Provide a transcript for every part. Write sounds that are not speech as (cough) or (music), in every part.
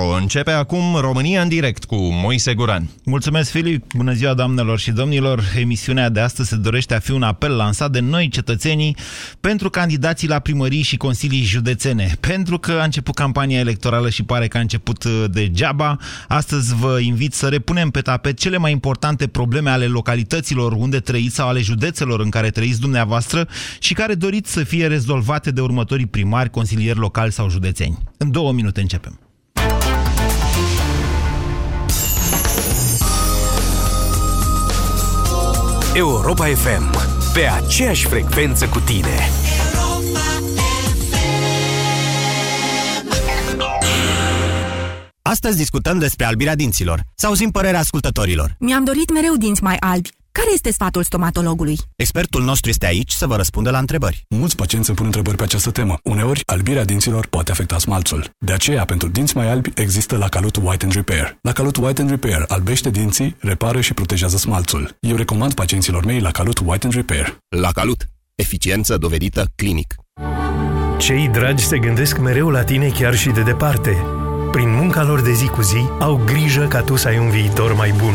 Pro. Începe acum România în direct cu Moise Guran. Mulțumesc, Filip. Bună ziua, doamnelor și domnilor. Emisiunea de astăzi se dorește a fi un apel lansat de noi cetățenii pentru candidații la primării și consilii județene. Pentru că a început campania electorală și pare că a început uh, degeaba, astăzi vă invit să repunem pe tapet cele mai importante probleme ale localităților unde trăiți sau ale județelor în care trăiți dumneavoastră și care doriți să fie rezolvate de următorii primari, consilieri locali sau județeni. În două minute începem. Europa FM. Pe aceeași frecvență cu tine. Astăzi discutăm despre albirea dinților. Să auzim părerea ascultătorilor. Mi-am dorit mereu dinți mai albi. Care este sfatul stomatologului? Expertul nostru este aici să vă răspundă la întrebări. Mulți pacienți îmi pun întrebări pe această temă. Uneori, albirea dinților poate afecta smalțul. De aceea, pentru dinți mai albi, există la Calut White and Repair. La Calut White and Repair albește dinții, repară și protejează smalțul. Eu recomand pacienților mei la Calut White and Repair. La Calut. Eficiență dovedită clinic. Cei dragi se gândesc mereu la tine chiar și de departe. Prin munca lor de zi cu zi, au grijă ca tu să ai un viitor mai bun.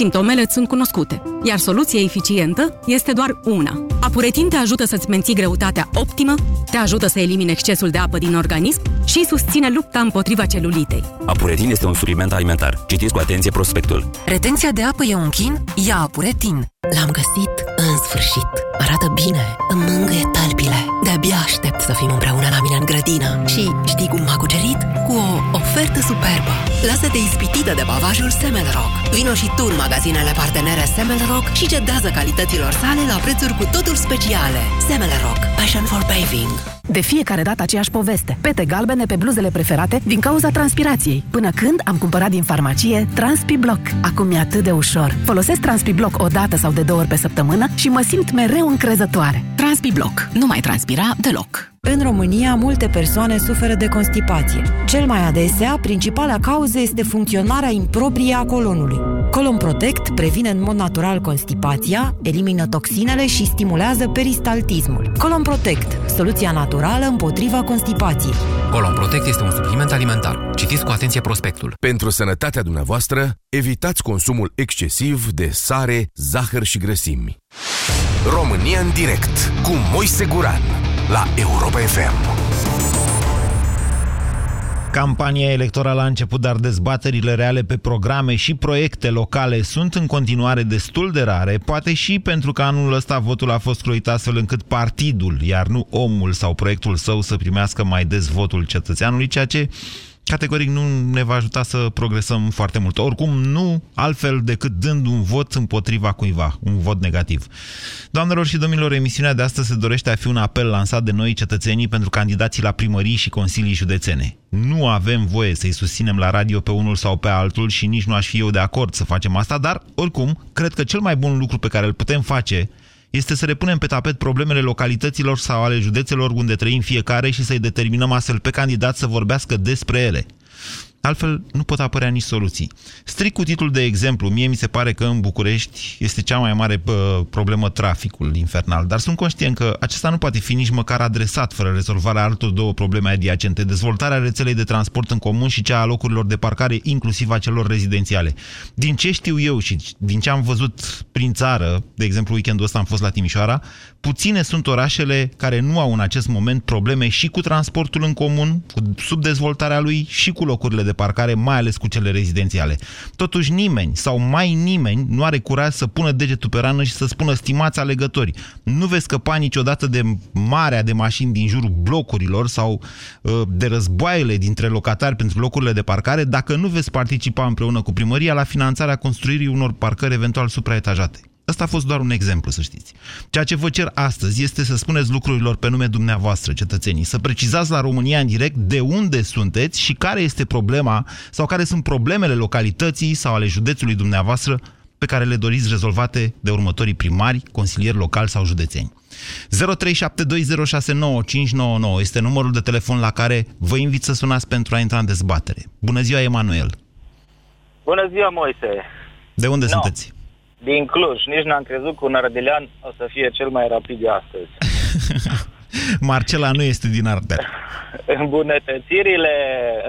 Simptomele sunt cunoscute, iar soluția eficientă este doar una. Apuretin te ajută să-ți menții greutatea optimă, te ajută să elimine excesul de apă din organism și susține lupta împotriva celulitei. Apuretin este un supliment alimentar. Citiți cu atenție prospectul. Retenția de apă e un chin? Ia Apuretin! L-am găsit în sfârșit. Arată bine, îmi mângâie talpile. De-abia aștept să fim împreună la mine în grădină. Și știi cum m-a cucerit? Cu o ofertă superbă. Lasă-te ispitită de bavajul Semelrock. Vino și tu în magazinele partenere Semelrock și cedează calităților sale la prețuri cu totul speciale. Semelrock. Passion for paving. De fiecare dată aceeași poveste. Pete galbene pe bluzele preferate din cauza transpirației. Până când am cumpărat din farmacie TranspiBlock. Acum e atât de ușor. Folosesc TranspiBlock o dată sau de două ori pe săptămână și mă simt mereu încrezătoare. TranspiBlock. Nu mai transpira deloc. În România, multe persoane suferă de constipație. Cel mai adesea, principala cauză este funcționarea improprie a colonului. Colon Protect previne în mod natural constipația, elimină toxinele și stimulează peristaltismul. Colon Protect, soluția naturală împotriva constipației. Colon Protect este un supliment alimentar. Citiți cu atenție prospectul. Pentru sănătatea dumneavoastră, evitați consumul excesiv de sare, zahăr și grăsimi. România în direct cu Moise Guran la Europa FM. Campania electorală a început, dar dezbaterile reale pe programe și proiecte locale sunt în continuare destul de rare, poate și pentru că anul ăsta votul a fost croit astfel încât partidul, iar nu omul sau proiectul său să primească mai des votul cetățeanului, ceea ce categoric nu ne va ajuta să progresăm foarte mult. Oricum, nu altfel decât dând un vot împotriva cuiva, un vot negativ. Doamnelor și domnilor, emisiunea de astăzi se dorește a fi un apel lansat de noi cetățenii pentru candidații la primării și consilii județene. Nu avem voie să-i susținem la radio pe unul sau pe altul și nici nu aș fi eu de acord să facem asta, dar, oricum, cred că cel mai bun lucru pe care îl putem face este să repunem pe tapet problemele localităților sau ale județelor unde trăim fiecare și să-i determinăm astfel pe candidat să vorbească despre ele. Altfel, nu pot apărea nici soluții. Strict cu titlul de exemplu, mie mi se pare că în București este cea mai mare pă, problemă traficul infernal, dar sunt conștient că acesta nu poate fi nici măcar adresat fără rezolvarea altor două probleme adiacente, dezvoltarea rețelei de transport în comun și cea a locurilor de parcare, inclusiv a celor rezidențiale. Din ce știu eu și din ce am văzut prin țară, de exemplu weekendul ăsta am fost la Timișoara, puține sunt orașele care nu au în acest moment probleme și cu transportul în comun, cu subdezvoltarea lui și cu locurile de de parcare, mai ales cu cele rezidențiale. Totuși nimeni sau mai nimeni nu are curaj să pună degetul pe rană și să spună stimați alegători. Nu veți scăpa niciodată de marea de mașini din jurul blocurilor sau uh, de războaiele dintre locatari pentru locurile de parcare dacă nu veți participa împreună cu primăria la finanțarea construirii unor parcări eventual supraetajate. Asta a fost doar un exemplu, să știți. Ceea ce vă cer astăzi este să spuneți lucrurilor pe nume dumneavoastră, cetățenii, să precizați la România în direct de unde sunteți și care este problema sau care sunt problemele localității sau ale județului dumneavoastră pe care le doriți rezolvate de următorii primari, consilieri locali sau județeni. 0372069599 este numărul de telefon la care vă invit să sunați pentru a intra în dezbatere. Bună ziua, Emanuel! Bună ziua, Moise! De unde No. sunteți? Din Cluj. Nici n-am crezut că un ardelean o să fie cel mai rapid de astăzi. (laughs) Marcela nu este din Ardeal. (laughs) Îmbunătățirile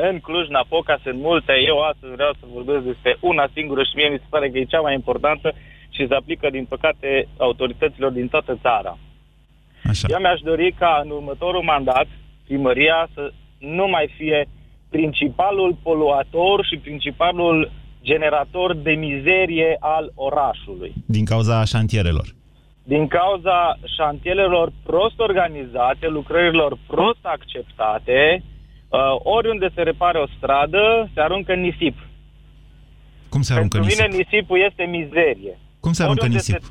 în Cluj-Napoca sunt multe. Eu astăzi vreau să vorbesc despre una singură și mie mi se pare că e cea mai importantă și se aplică, din păcate, autorităților din toată țara. Așa. Eu mi-aș dori ca în următorul mandat primăria să nu mai fie principalul poluator și principalul generator de mizerie al orașului. Din cauza șantierelor. din cauza șantierelor prost organizate, lucrărilor prost acceptate, uh, oriunde se repare o stradă, se aruncă în nisip. Cum se aruncă Pentru nisip? mine nisipul este mizerie. Cum se aruncă Oriunde nisip?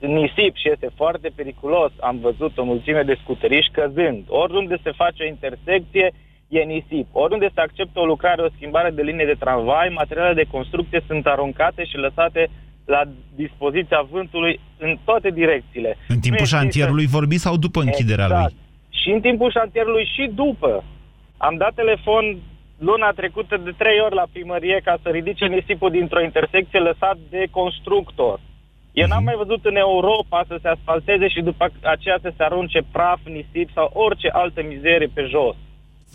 Se, nisip și este foarte periculos. Am văzut o mulțime de scuteriști căzând. Oriunde se face o intersecție, e nisip. Oriunde se acceptă o lucrare, o schimbare de linie de tramvai, materialele de construcție sunt aruncate și lăsate la dispoziția vântului în toate direcțiile. În Nu timpul există- șantierului vorbiți sau după închiderea exact. lui? Și în timpul șantierului și după. Am dat telefon luna trecută de trei ori la primărie ca să ridice nisipul dintr-o intersecție lăsat de constructor. Eu n-am mai văzut în Europa să se asfalteze și după aceea să se arunce praf, nisip sau orice altă mizerie pe jos.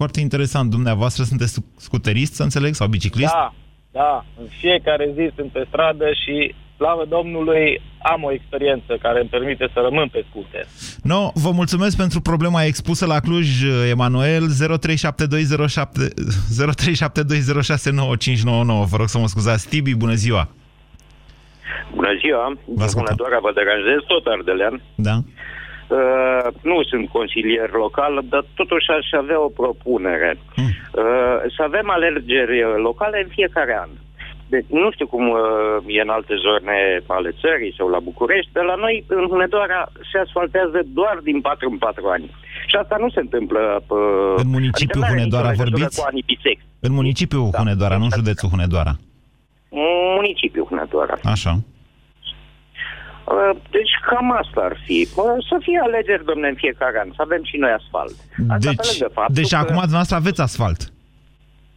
Foarte interesant. Dumneavoastră sunteți scuterist, să înțeleg, sau biciclist? Da, da. În fiecare zi sunt pe stradă și, slavă Domnului, am o experiență care îmi permite să rămân pe scooter. No, vă mulțumesc pentru problema expusă la Cluj, Emanuel. 037207 0372069599. Vă rog să mă scuzați. Tibi, bună ziua! Bună ziua, bună doar vă deranjez, tot ardelean. Da? Uh, nu sunt consilier local, dar totuși aș avea o propunere. Hmm. Uh, să avem alegeri locale în fiecare an. Deci, nu știu cum uh, e în alte zone ale țării sau la București, dar la noi în Hunedoara se asfaltează doar din 4 în 4 ani. Și asta nu se întâmplă... Uh, În municipiul adică n-are Hunedoara nicio legătură vorbiți? Cu anii bisect. În municipiul Da. Hunedoara, nu în județul Hunedoara. Municipiul Hunedoara. Așa. Uh, Deci cam asta ar fi. Uh, Să fie alegeri, domne, în fiecare an, să avem și noi asfalt. Asta pe Deci, lângă faptul deci că, acum dumneavoastră aveți asfalt.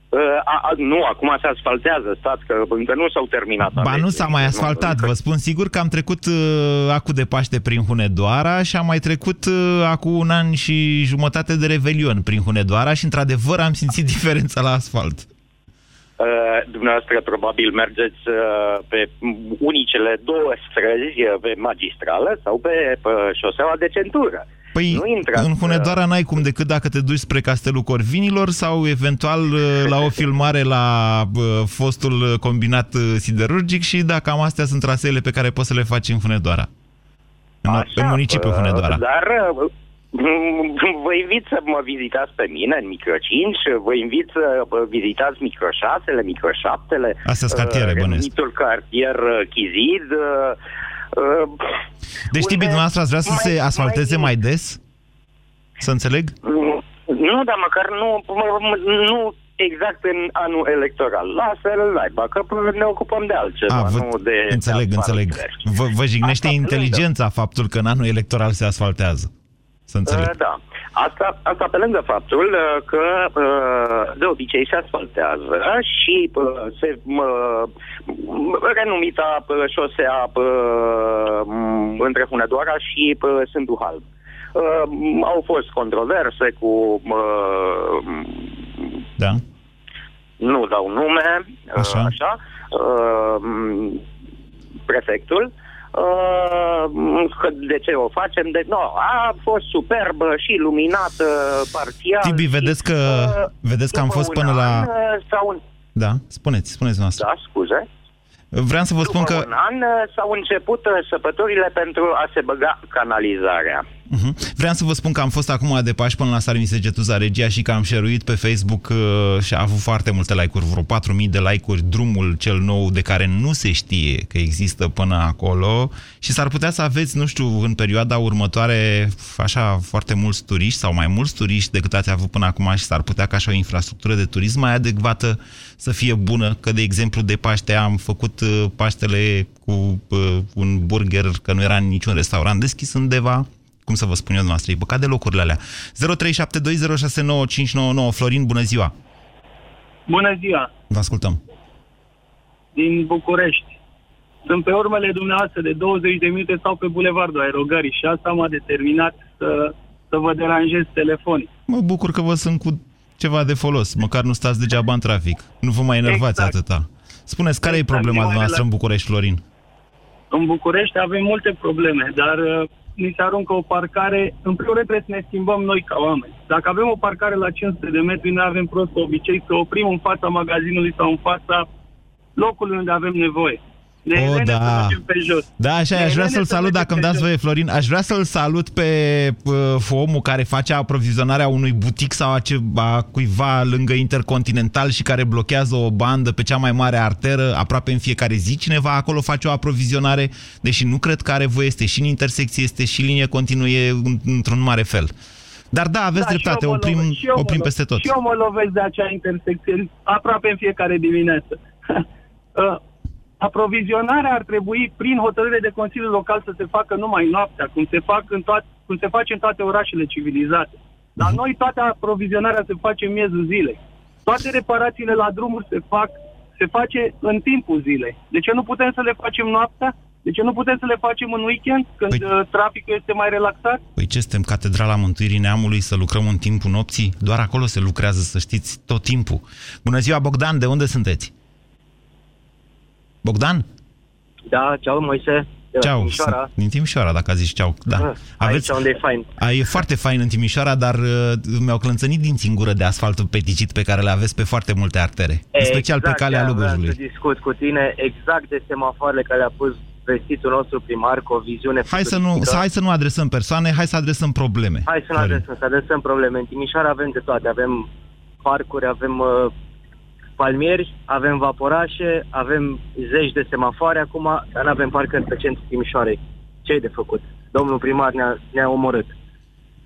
uh, a, a, nu, acum se asfaltează, stați că încă nu s-au terminat. Ba nu alegerile. s-a mai asfaltat, vă spun sigur că am trecut uh, acu de Paște prin Hunedoara și am mai trecut uh, acu un an și jumătate de Revelion prin Hunedoara și într-adevăr am simțit (laughs) diferența la asfalt. Uh, dumneavoastră probabil mergeți uh, pe unicele două străzi, uh, pe magistrală sau pe, pe șoseaua de centură. Păi Nu intrați, în Hunedoara n-ai cum decât dacă te duci spre Castelul Corvinilor sau eventual uh, la o filmare la uh, fostul combinat uh, siderurgic și da, cam astea sunt traseele pe care poți să le faci în Hunedoara. În, în municipiul Uh, Hunedoara. Dar uh, vă invit să mă vizitați pe mine în micro 5, vă invit să uh, vizitați micro 6, micro 7 Astea sunt cartiere, bănuiesc. renumitul cartier uh, Chizid. uh, uh, Deci, Tibi, dumneavoastră ați vrea să se asfalteze mai des? Să înțeleg? Nu, dar măcar nu, m- m- nu exact în anul electoral. Lasă-l laiba, că ne ocupăm de altceva, A, vă, nu de... înțeleg, de înțeleg. asfalt. Vă, vă jignește Asta pe inteligența faptul că în anul electoral se asfaltează. Să înțeleg. Uh, Da. Asta, asta pe lângă faptul uh, că uh, de obicei se asfaltează și uh, se uh, renumita uh, șosea uh, m, între Hunedoara și uh, Sându Halb. Uh, au fost controverse cu uh, Da. nu dau nume, uh, Așa. așa uh, m, prefectul, uh, că de ce o facem? De, no, a fost superbă și luminată parțial. Tibi, și, vedeți că, uh, vedeți că am după fost un până an, la... uh, S-au, Da, spuneți, spuneți noastră. da, scuze. Vreau să vă spun După că... un an uh, s-au început uh, săpătorile pentru a se băga canalizarea. Uh-huh. Vreau să vă spun că am fost acum de pași până la Sarmisegetuza Regia și că am share pe Facebook uh, și a avut foarte multe like-uri, vreo 4.000 de like-uri, drumul cel nou de care nu se știe că există până acolo și s-ar putea să aveți, nu știu, în perioada următoare așa foarte mulți turiști sau mai mulți turiști decât ați avut până acum și s-ar putea ca așa o infrastructură de turism mai adecvată să fie bună, că de exemplu de Paște am făcut uh, Paștele cu uh, un burger, că nu era niciun restaurant deschis undeva, cum să vă spun eu noastră, e păcat de locurile alea. 0372069599 Florin, bună ziua! Bună ziua! Vă ascultăm! Din București. Sunt pe urmele dumneavoastră de 20 de minute sau pe Bulevardul Aerogării și asta m-a determinat să, să vă deranjez telefonic. Mă bucur că vă sunt cu ceva de folos, măcar nu stați degeaba în trafic. Nu vă mai enervați exact. atâta. Spuneți, care exact. e problema noastră în București, Florin? În București avem multe probleme, dar uh, ni se aruncă o parcare, în primul rând trebuie să ne schimbăm noi ca oameni. Dacă avem o parcare la 500 de metri, noi avem prost obicei să oprim în fața magazinului sau în fața locului unde avem nevoie. Ne oh, da. pe jos. Da, așa, aș vrea să-l salut, dacă îmi dați voie, Florin, aș vrea să-l salut pe uh, omul care face aprovizionarea unui butic sau a, ce, a cuiva lângă Intercontinental și care blochează o bandă pe cea mai mare arteră aproape în fiecare zi. Cineva acolo face o aprovizionare, deși nu cred că are voie, este și în intersecție, este și linie continuă, într-un mare fel. Dar da, aveți da, dreptate, oprim, lovesc, oprim peste tot. Și eu mă lovesc de acea intersecție aproape în fiecare dimineață. (laughs) uh, aprovizionarea ar trebui prin hotărâre de Consiliul Local să se facă numai noaptea, cum se, fac în toate, cum se face în toate orașele civilizate. Dar mhm. noi toată aprovizionarea se face în miezul zilei. Toate reparațiile la drumuri se fac se face în timpul zilei. De ce nu putem să le facem noaptea? De ce nu putem să le facem în weekend, când păi, uh, traficul este mai relaxat? Păi ce suntem, Catedrala Mântuirii Neamului, să lucrăm în timpul nopții? Doar acolo se lucrează, să știți, tot timpul. Bună ziua, Bogdan, de unde sunteți? Bogdan? Da, ceau, Moise. Ceau, Timișoara. din Timișoara, dacă a zis ceau. Da. Ah, Aveți, aici unde e fain. A, e foarte fain în Timișoara, dar uh, mi-au clănțănit din singură de asfaltul peticit pe care le aveți pe foarte multe artere. Exact, în special pe calea Lugojului. să discut cu tine exact de semafoarele care le-a pus vestitul nostru primar cu o viziune hai să, nu, să, hai să nu adresăm persoane, hai să adresăm probleme. Hai să nu adresăm, să adresăm probleme. În Timișoara avem de toate. Avem parcuri, avem uh, palmieri, avem vaporașe, avem zeci de semafoare acum, dar nu avem parcări pe centru Timișoarei. ce de făcut? Domnul primar ne-a, ne omorât.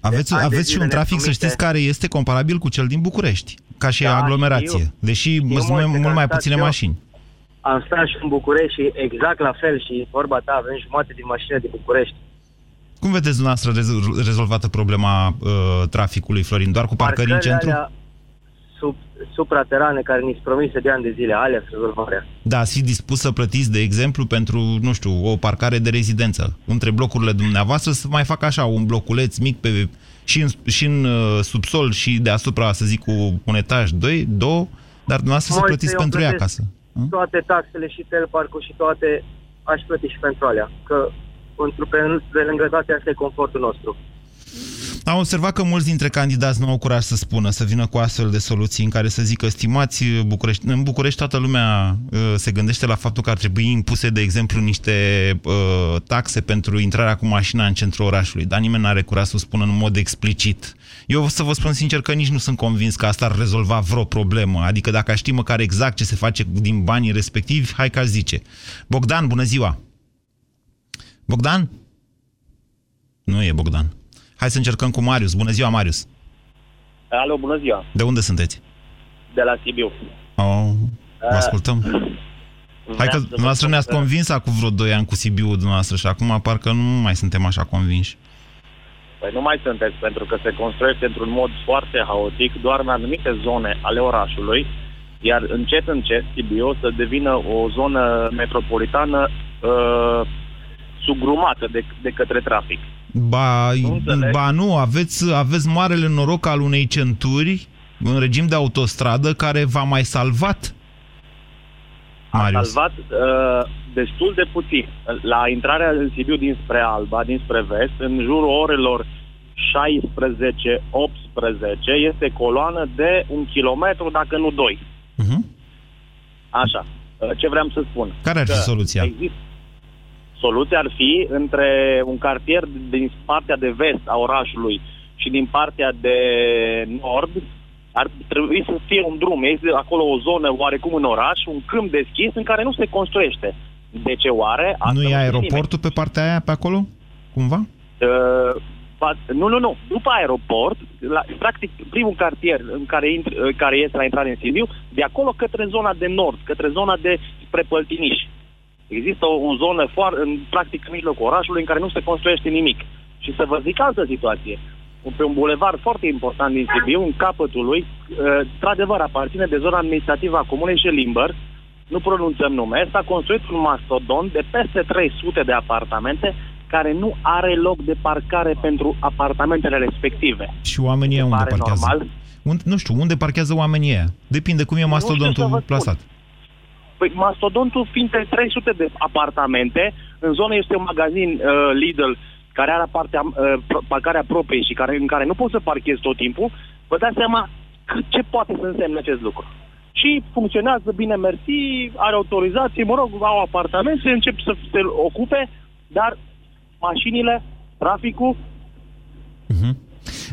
Aveți, de aveți și un trafic, să știți, care este comparabil cu cel din București, ca și da, aglomerație, știu. deși știu sunt mult, mult mai puține eu, mașini. Am stat și în București și exact la fel și vorba ta, avem jumate din mașină din București. Cum vedeți dumneavoastră rezolvată problema uh, traficului, Florin? Doar cu parcări în centru? Alea, sub, supraterane care ni-s promise de ani de zile, alea rezolvarea. Da, ați fi dispus să plătiți, de exemplu, pentru, nu știu, o parcare de rezidență între blocurile dumneavoastră, să mai facă așa un bloculeț mic pe, și în, și în uh, subsol și deasupra, să zic, cu un etaj, doi, două, dar dumneavoastră să plătiți pentru ea acasă. Toate taxele și telparcul și toate aș plăti și pentru alea, că pentru pe, pe lângă toate astea e confortul nostru. Am observat că mulți dintre candidați nu au curaj să spună, să vină cu astfel de soluții în care să zică, stimați București, în București toată lumea uh, se gândește la faptul că ar trebui impuse, de exemplu, niște uh, taxe pentru intrarea cu mașina în centrul orașului, dar nimeni nu are curaj să o spună în mod explicit. Eu o să vă spun sincer că nici nu sunt convins că asta ar rezolva vreo problemă. Adică dacă știm măcar exact ce se face din banii respectivi, hai că zice. Bogdan, bună ziua! Bogdan? Nu e Bogdan. Hai să încercăm cu Marius. Bună ziua, Marius! Alo, bună ziua! De unde sunteți? De la Sibiu. Oh, vă ascultăm. Hai că dumneavoastră ne-ați convins acum vreo 2 ani cu Sibiu dumneavoastră și acum parcă nu mai suntem așa convinși. Păi nu mai sunteți, pentru că se construiește într-un mod foarte haotic, doar în anumite zone ale orașului, iar încet, încet, Sibiu să devină o zonă metropolitană uh, sugrumată de, de către trafic. Ba nu, ba nu aveți, aveți marele noroc al unei centuri în regim de autostradă care v-a mai salvat. Marius. A salvat uh, destul de puțin. La intrarea în Sibiu dinspre Alba, dinspre vest, în jurul orelor 16-18 este coloană de un kilometru, dacă nu doi. Uh-huh. Așa. Uh, ce vreau să spun? Care ar fi soluția? Există, Soluția ar fi între un cartier din partea de vest a orașului și din partea de nord, ar trebui să fie un drum. Este acolo o zonă oarecum în oraș, un câmp deschis în care nu se construiește. De ce oare? Asta Nu e știe aeroportul pe partea aia, pe acolo? Cumva? Uh, ba- nu, nu, nu. După aeroport, la, practic primul cartier în care, intri, uh, care este la intrare în Sibiu, de acolo către zona de nord, către zona de spre Păltiniș. Există o, o zonă foarte, în, practic în mijlocul orașului în care nu se construiește nimic. Și să vă zic altă situație. Pe un bulevard foarte important din Sibiu, în capătul lui, uh, într-adevăr aparține de zona administrativă a comunei Jelimber, nu pronunțăm nume, s-a construit un mastodon de peste 300 de apartamente care nu are loc de parcare pentru apartamentele respective. Și oamenii ăia unde pare parchează? normal? Unde, nu știu, unde parchează oamenii ăia? Depinde cum e știu să vă mastodontul spun. Plasat. Păi mastodontul fiind pe 300 de apartamente, în zonă este un magazin uh, Lidl care are partea, uh, pro- parcarea proprie și care, în care nu poți să parchezi tot timpul, vă dați seama cât, ce poate să însemne acest lucru. Și funcționează bine, mersi, are autorizație, mă rog, au apartament, se încep să se ocupe, dar mașinile, traficul,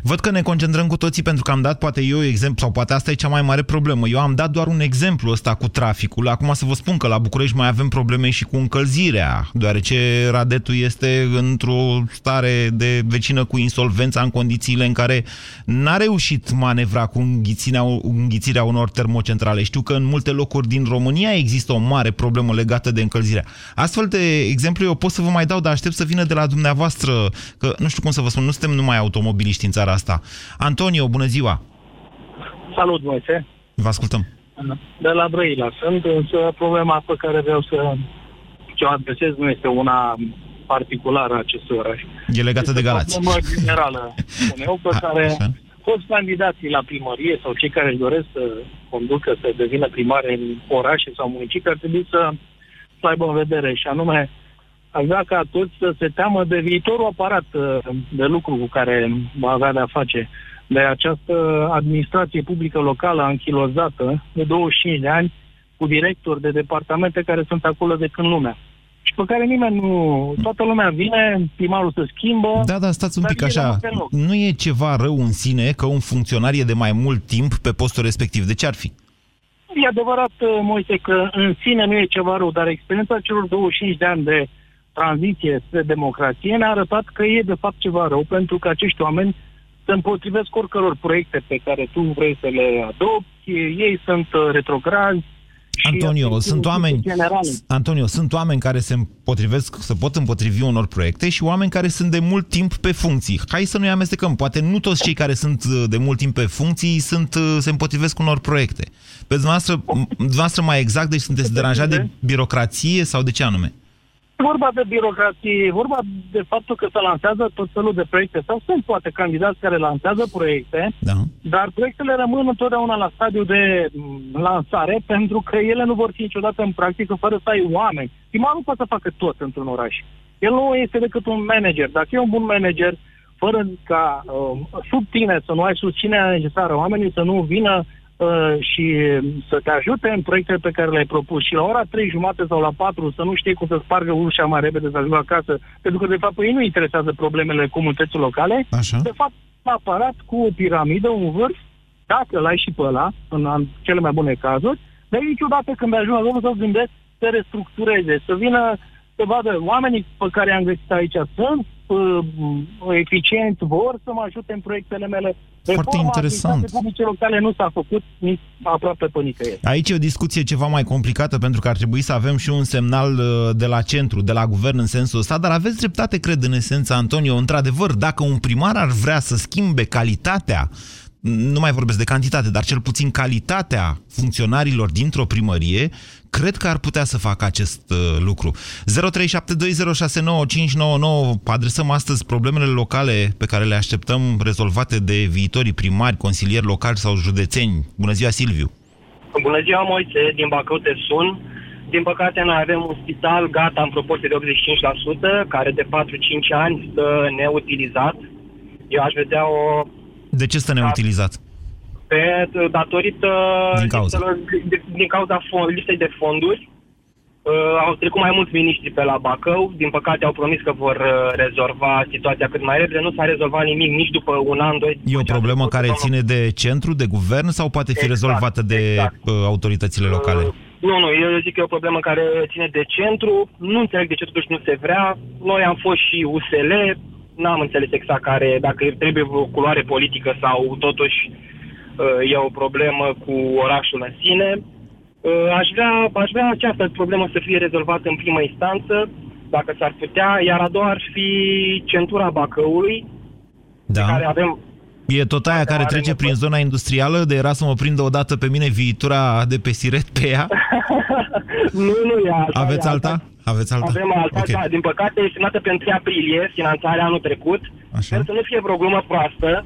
Văd că ne concentrăm cu toții pentru că am dat poate eu exemplu, sau poate asta e cea mai mare problemă. Eu am dat doar un exemplu ăsta cu traficul. Acum să vă spun că la București mai avem probleme și cu încălzirea, deoarece Radetul este într-o stare de vecină cu insolvența în condițiile în care n-a reușit manevra cu înghițirea, înghițirea unor termocentrale. Știu că în multe locuri din România există o mare problemă legată de încălzirea. Astfel de exemplu eu pot să vă mai dau, dar aștept să vină de la dumneavoastră, că nu știu cum să vă spun, nu suntem numai automobiliști în țara asta. Antonio, bună ziua! Salut, Moise. Vă ascultăm. De la Brăila sunt, însă problema pe care vreau să ce o adresez nu este una particulară a acestui oraș. E legată de Galați. O problemă generală, spun eu, pe (laughs) care toți candidații la primărie sau cei care își doresc să conducă, să devină primare în orașe sau municipii, ar trebui să, să aibă în vedere și anume aș vrea ca toți să se teamă de viitorul aparat uh, de lucru cu care va avea de-a face de această administrație publică locală anchilozată de 25 de ani cu directori de departamente care sunt acolo de când lumea. Și pe care nimeni nu... Toată lumea vine, primarul se schimbă... Da, da, stați un dar pic el așa. rămâne pe loc. Nu e ceva rău în sine că un funcționar e de mai mult timp pe postul respectiv. De ce ar fi? E adevărat, uh, Moise, că în sine nu e ceva rău, dar experiența celor 25 de ani de tranziție spre democrație ne-a arătat că e de fapt ceva rău, pentru că acești oameni se împotrivesc oricăror proiecte pe care tu vrei să le adopți, ei sunt uh, retrogradi. și Antonio, atunci sunt în oameni, generale. Antonio, sunt oameni care se împotrivesc, se pot împotrivi unor proiecte și oameni care sunt de mult timp pe funcții. Hai să nu-i amestecăm. Poate nu toți cei care sunt uh, de mult timp pe funcții sunt, uh, se împotrivesc unor proiecte. Pe dumneavoastră, m- dumneavoastră mai exact, deci sunteți deranjat de birocrație sau de ce anume? E vorba de birocrație, e vorba de faptul că se lansează tot felul de proiecte sau sunt poate candidați care lansează proiecte, da. dar proiectele rămân întotdeauna la stadiu de m, lansare pentru că ele nu vor fi niciodată în practică fără să ai oameni. Primarul nu poate să facă tot într-un oraș. El nu este decât un manager. Dacă e un bun manager, fără ca uh, sub tine să nu ai susținerea necesară, oamenii să nu vină uh, și să te ajute în proiectele pe care le-ai propus și la ora 3 jumate sau la 4 să nu știi cum să spargă ușa mai repede să ajungă acasă, pentru că de fapt pe ei nu interesează problemele comunității locale, Așa. de fapt un aparat cu o piramidă, un vârf, dacă îl ai și pe ăla, în an- cele mai bune cazuri, dar ei niciodată când ajung acolo să gândesc să restructureze, să vină să vadă oamenii pe care i-am găsit aici sunt uh, eficienți, vor să mă ajute în proiectele mele. Reforma interesant. administrației publice locale nu s-a făcut nici aproape pe nicăieri. Aici e o discuție ceva mai complicată pentru că ar trebui să avem și un semnal uh, de la centru, de la guvern în sensul ăsta, dar aveți dreptate, cred, în esență, Antonio. Într-adevăr, dacă un primar ar vrea să schimbe calitatea nu mai vorbesc de cantitate, dar cel puțin calitatea funcționarilor dintr-o primărie, cred că ar putea să facă acest uh, lucru. 0372069599 adresăm astăzi problemele locale pe care le așteptăm rezolvate de viitorii primari, consilieri locali sau județeni. Bună ziua, Silviu! Bună ziua, Moise, din Bacău te sun. Din păcate, noi avem un spital gata în proporție de 85%, care de 4-5 ani stă neutilizat. Eu aș vedea o... De ce stă neutilizat? Pe, datorită Din cauza. lipselor- de- din cauza fond, lipsei de fonduri Uh, au trecut mai mulți miniștri pe la Bacău, din păcate au promis că vor uh, rezolva situația cât mai repede, nu s-a rezolvat nimic nici după un an, doi. E o problemă care ține de centru, de guvern sau poate fi Exact, rezolvată de exact. uh, autoritățile locale? Nu, nu, eu zic că e o problemă care ține de centru, nu înțeleg de ce totuși nu se vrea. Noi am fost și USL, n-am înțeles exact care, dacă trebuie o culoare politică sau totuși uh, e o problemă cu orașul în sine. Uh, Aș vrea, aș vrea această problemă să fie rezolvată în primă instanță, dacă s-ar putea, iar a doua ar fi centura Bacăului, Da. care avem E tot aia care trece prin zona industrială, de era să mă prindă odată pe mine viitura de pe siret pe ea? (laughs) Nu, nu e alta. Aveți e alta? Aveți alta? Avem alta, Ok. da, din păcate e semnată pe 1 aprilie, finanțarea anul trecut. Sper să nu fie vreo glumă proastă.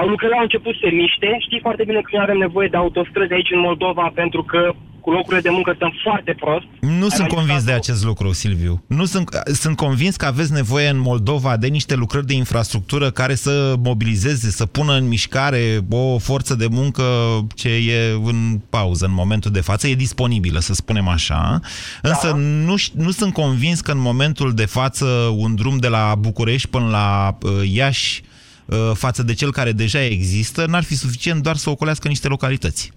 Au lucrările au început să se miște. Știi foarte bine că noi avem nevoie de autostrăzi aici în Moldova pentru că cu locurile de muncă stăm foarte prost. Nu sunt Ai convins de acest lucru, Silviu. Nu sunt, sunt convins că aveți nevoie în Moldova de niște lucrări de infrastructură care să mobilizeze, să pună în mișcare o forță de muncă ce e în pauză în momentul de față, e disponibilă, să spunem așa. Însă Da. nu, ș- nu sunt convins că în momentul de față un drum de la București până la uh, Iași uh, față de cel care deja există, n-ar fi suficient doar să ocolească niște localități.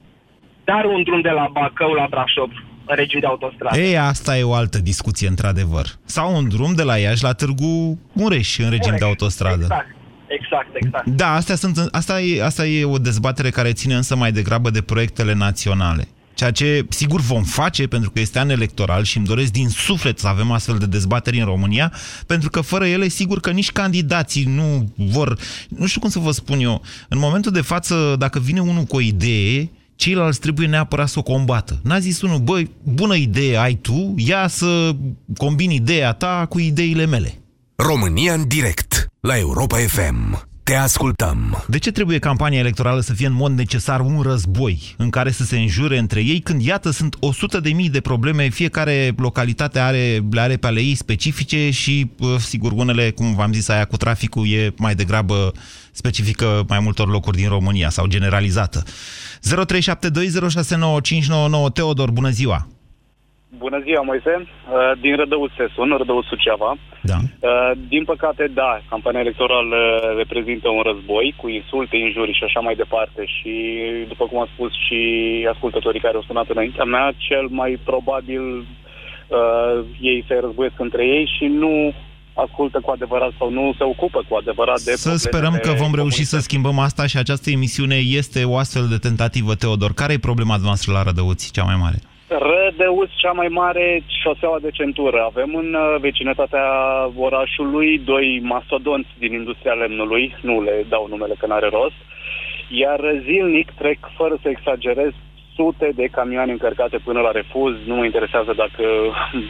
Dar un drum de la Bacău la Brașov, în regim de autostradă. Ei, asta e o altă discuție, într-adevăr. Sau un drum de la Iași la Târgu Mureș, în regim de autostradă. Exact, exact, exact. Da, astea sunt, asta, e, asta e o dezbatere care ține însă mai degrabă de proiectele naționale. Ceea ce, sigur, vom face, pentru că este an electoral și îmi doresc din suflet să avem astfel de dezbateri în România, pentru că fără ele, sigur că nici candidații nu vor... Nu știu cum să vă spun eu. În momentul de față, dacă vine unul cu o idee, ceilalți trebuie neapărat să o combată. N-a zis unul, băi, bună idee ai tu, ia să combini ideea ta cu ideile mele. România în direct la Europa FM. Te ascultăm. De ce trebuie campania electorală să fie în mod necesar un război în care să se înjure între ei, când, iată, sunt 100 de mii de probleme, fiecare localitate are, le are pe ale ei specifice și, uh, sigur, unele, cum v-am zis, aia cu traficul e mai degrabă specifică mai multor locuri din România sau generalizată. 0372069599 Teodor, bună ziua! Bună ziua, Moise. Uh, Din Rădăuț se sun, Rădăuț Suceava. Da. Uh, Din păcate, da, campania electorală reprezintă un război cu insulte, injurii și așa mai departe și, după cum am spus și ascultătorii care au sunat înaintea mea, cel mai probabil uh, ei se războiesc între ei și nu ascultă cu adevărat sau nu se ocupă cu adevărat de Să sperăm că vom reuși să schimbăm asta și această emisiune este o astfel de tentativă, Teodor. Care e problema noastră la Rădăuți, cea mai mare? Rădăuț, cea mai mare șoseaua de centură. Avem în uh, vecinătatea orașului doi mastodonți din industria lemnului, nu le dau numele că n-are rost, iar zilnic trec, fără să exagerez, sute de camioane încărcate până la refuz. Nu mă interesează dacă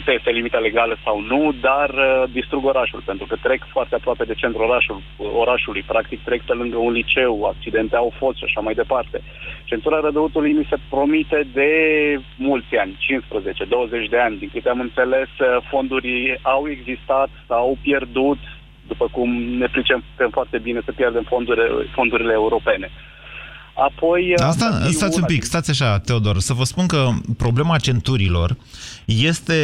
peste limita legală sau nu, dar uh, distrug orașul, pentru că trec foarte aproape de centrul orașul, orașului. Practic trec pe lângă un liceu, accidente au fost și așa mai departe. Centura Rădăutului mi se promite de mulți ani, 15-20 de ani. Din câte am înțeles, uh, fonduri au existat, au pierdut, după cum ne pricem foarte bine să pierdem fondurile, fondurile europene. Apoi... Asta, ar fi stați un una pic, din- stați așa, Teodor, să vă spun că problema centurilor este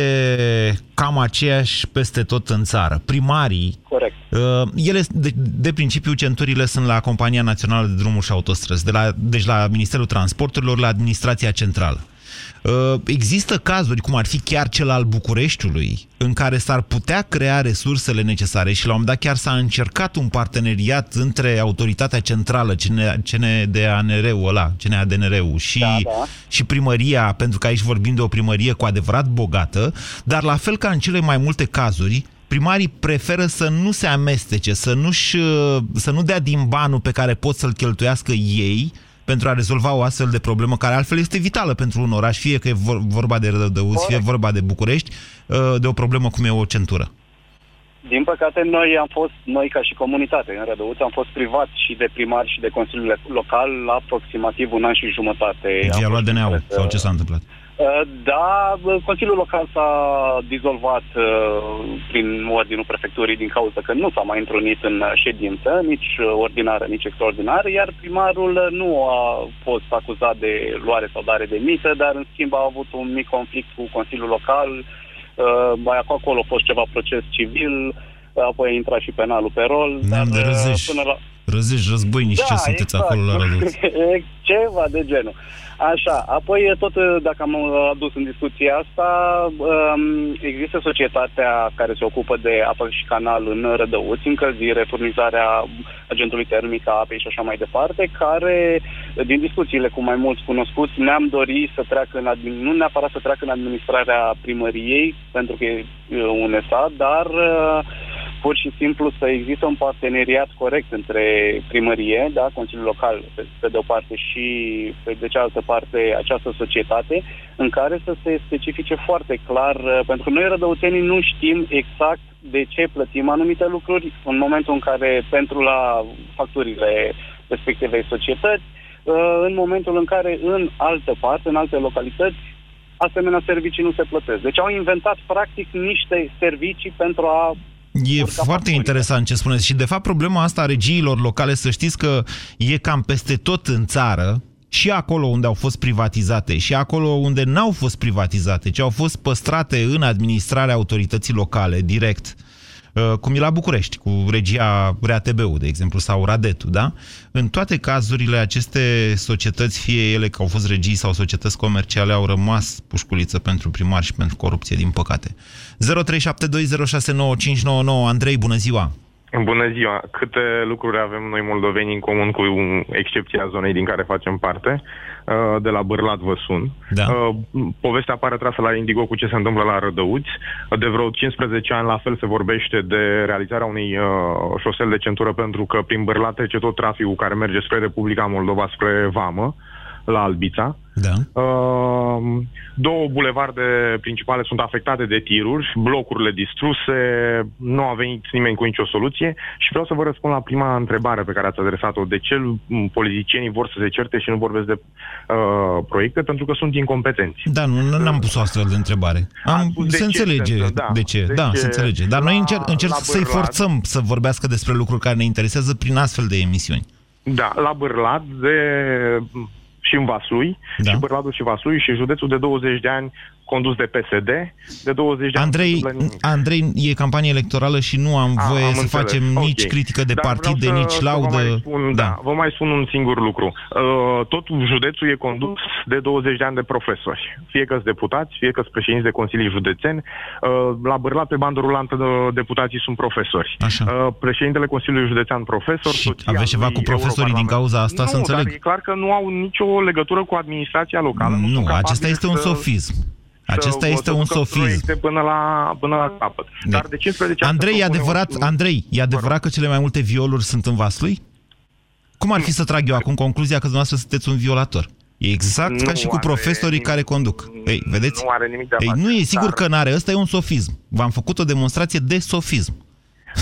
cam aceeași peste tot în țară. Primarii, Corect. uh, ele, de, de principiu, centurile sunt la Compania Națională de Drumuri și Autostrăzi, de la, deci la Ministerul Transporturilor, la Administrația Centrală. Uh, Există cazuri, cum ar fi chiar cel al Bucureștiului, în care s-ar putea crea resursele necesare și la un moment dat chiar s-a încercat un parteneriat între autoritatea centrală, CNDANR-ul ăla, CNADNR-ul și, Da, da. și primăria, pentru că aici vorbim de o primărie cu adevărat bogată, dar la fel ca în cele mai multe cazuri, primarii preferă să nu se amestece, să, nu-și, să nu dea din banul pe care pot să-l cheltuiască ei pentru a rezolva o astfel de problemă care altfel este vitală pentru un oraș, fie că e vor- vorba de Rădăuți, fie vorba de București, uh, de o problemă cum e o centură. Din păcate, noi am fost, noi ca și comunitate în Rădăuț, am fost privați și de primari și de Consiliul Local la aproximativ un an și jumătate. Vi-a Am luat fost DNA-ul printre- sau ce s-a întâmplat? Uh, Da, bă, Consiliul Local s-a dizolvat uh, prin ordinul prefecturii din cauza că nu s-a mai întrunit în uh, ședință, nici uh, ordinară, nici extraordinară, iar primarul uh, nu a fost acuzat de luare sau dare de mită, dar în schimb a avut un mic conflict cu Consiliul Local, uh, mai acolo a fost ceva proces civil, apoi a intrat și penalul pe rol. Ne-am de dar, uh, răzești. Până la, Răzești războinici ce sunteți exact. acolo la (laughs) Răduț. Ceva de genul. Așa, apoi tot dacă am uh, adus în discuția asta, um, există societatea care se ocupă de apă și canal în Rădăuți, încălzire, furnizarea agentului termic a apei și așa mai departe, care, din discuțiile cu mai mulți cunoscuți, ne-am dorit să treacă în, admin- nu neapărat să treacă în administrarea primăriei, pentru că e uh, un stat, dar uh, pur și simplu să există un parteneriat corect între primărie, da, Consiliul Local, pe, pe de o parte, și pe de cealaltă parte această societate, în care să se specifice foarte clar, uh, pentru că noi rădăutenii nu știm exact de ce plătim anumite lucruri în momentul în care, pentru la facturile respectivei societăți, uh, în momentul în care în altă parte, în alte localități, asemenea servicii nu se plătesc. Deci au inventat practic niște servicii pentru a E foarte interesant ce spuneți și de fapt problema asta a regiilor locale, să știți că e cam peste tot în țară, și acolo unde au fost privatizate și acolo unde n-au fost privatizate, ci au fost păstrate în administrarea autorității locale, direct, uh, cum e la București, cu regia RATB-ul, de exemplu, sau Radetul, da? În toate cazurile, aceste societăți, fie ele că au fost regii sau societăți comerciale, au rămas pușculiță pentru primari și pentru corupție, din păcate. 0372069599 Andrei, bună ziua! Bună ziua! Câte lucruri avem noi moldoveni în comun cu excepția zonei din care facem parte, uh, de la Bârlat vă sun. Da. Uh, Povestea apare trasă la Indigo cu ce se întâmplă la Rădăuți. De vreo 15 ani la fel se vorbește de realizarea unei uh, șosel de centură pentru că prin Bârlat trece tot traficul care merge spre Republica Moldova, spre Vamă, la Albița. Da. Uh, două bulevarde principale sunt afectate de tiruri, blocurile distruse, nu a venit nimeni cu nicio soluție și vreau să vă răspund la prima întrebare pe care ați adresat-o. De ce m, politicienii vor să se certe și nu vorbesc de uh, proiecte? Pentru că sunt incompetenți. Da, nu nu n-am pus o astfel de întrebare. Am, spus de se ce înțelege se întâmplă, da. de ce. De Da, ce se înțelege. Dar noi la- încerc, încerc la să-i Bârlad- forțăm să vorbească despre lucruri care ne interesează prin astfel de emisiuni. Da, la Bârlad de și în Vaslui, da. și Bârladul și Vaslui și județul de 20 de ani condus de PSD, de 20 de ani Andrei, nu se întâmplă nimic. Andrei, e campanie electorală și nu am A, voie am să înțeles. facem Ok. nici critică de Dar partide, vreau să- nici să laudă. Vă mai spun, da. vă mai spun un singur lucru. Uh, tot județul e condus de 20 de ani de profesori. Fie că sunt deputați, fie că sunt președinți de consilii județeni. Uh, la Bârlat, pe bandă rulantă, uh, deputații sunt profesori. Așa. Uh, președintele Consiliului Județean profesor. Și soția aveți ceva lui cu profesorii din europarlament- cauza asta, nu, să înțeleg? dar e clar că nu au nicio legătură cu administrația locală. Nu, sunt capabili acesta este un să- sofism. Acesta să- este să un ducă sofism. proiecte Până la, până la capăt. Dar de 15 ani Andrei, să e propunem adevărat, un- Andrei, e adevărat că cele mai multe violuri sunt în Vaslui? Cum ar fi să trag eu acum concluzia că dumneavoastră sunteți un violator? E exact Nu ca și cu are profesorii nimic- care conduc. Ei, vedeți? Nu are nimic de a Ei, face. nu e sigur Dar- că n-are. Ăsta e un sofism. V-am făcut o demonstrație de sofism.